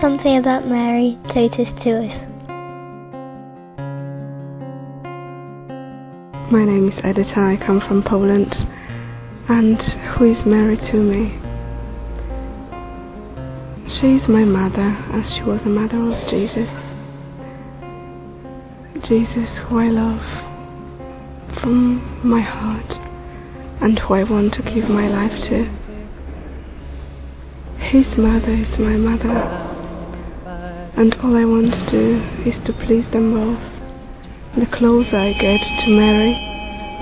Something about Mary Totus Tuis. My name is Edita, I come from Poland. And who is Mary to me? She is my mother, as she was the mother of Jesus. Jesus, who I love from my heart and who I want to give my life to. His mother is my mother, and all I want to do is to please them both. The closer I get to Mary,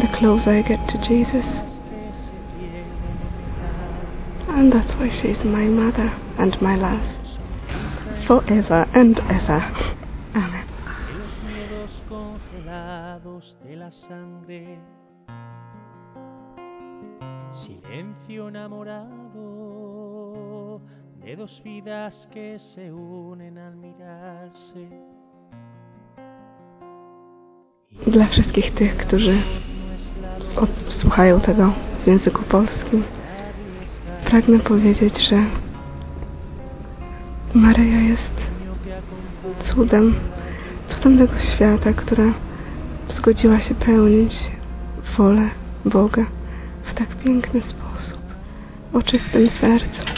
the closer I get to Jesus. And that's why she's my mother and my love. Forever and ever. Amen. congelados de la sangre. Silencio enamorado dos vidas que se unen al mirarse. Dla wszystkich tych, którzy słuchają tego w języku polskim, pragnę powiedzieć, że Maryja jest cudem, cudem tego świata, która zgodziła się pełnić wolę Boga w tak piękny sposób, o czystym sercu.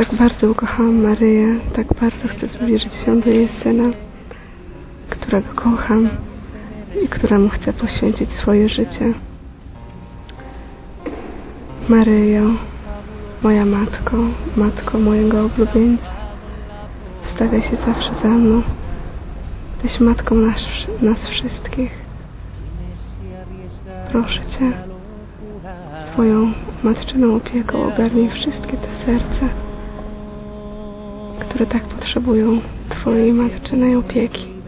Tak bardzo ukochałam Maryję, tak bardzo chcę zbliżyć się do jej Syna, którego kocham i któremu chcę poświęcić swoje życie. Maryjo, moja matko, matko mojego oblubieńca, stawiaj się zawsze za mną. Jesteś matką nas, nas wszystkich. Proszę Cię, Twoją matczyną opieką ogarnij wszystkie te serca, które tak potrzebują Twojej matczynej opieki.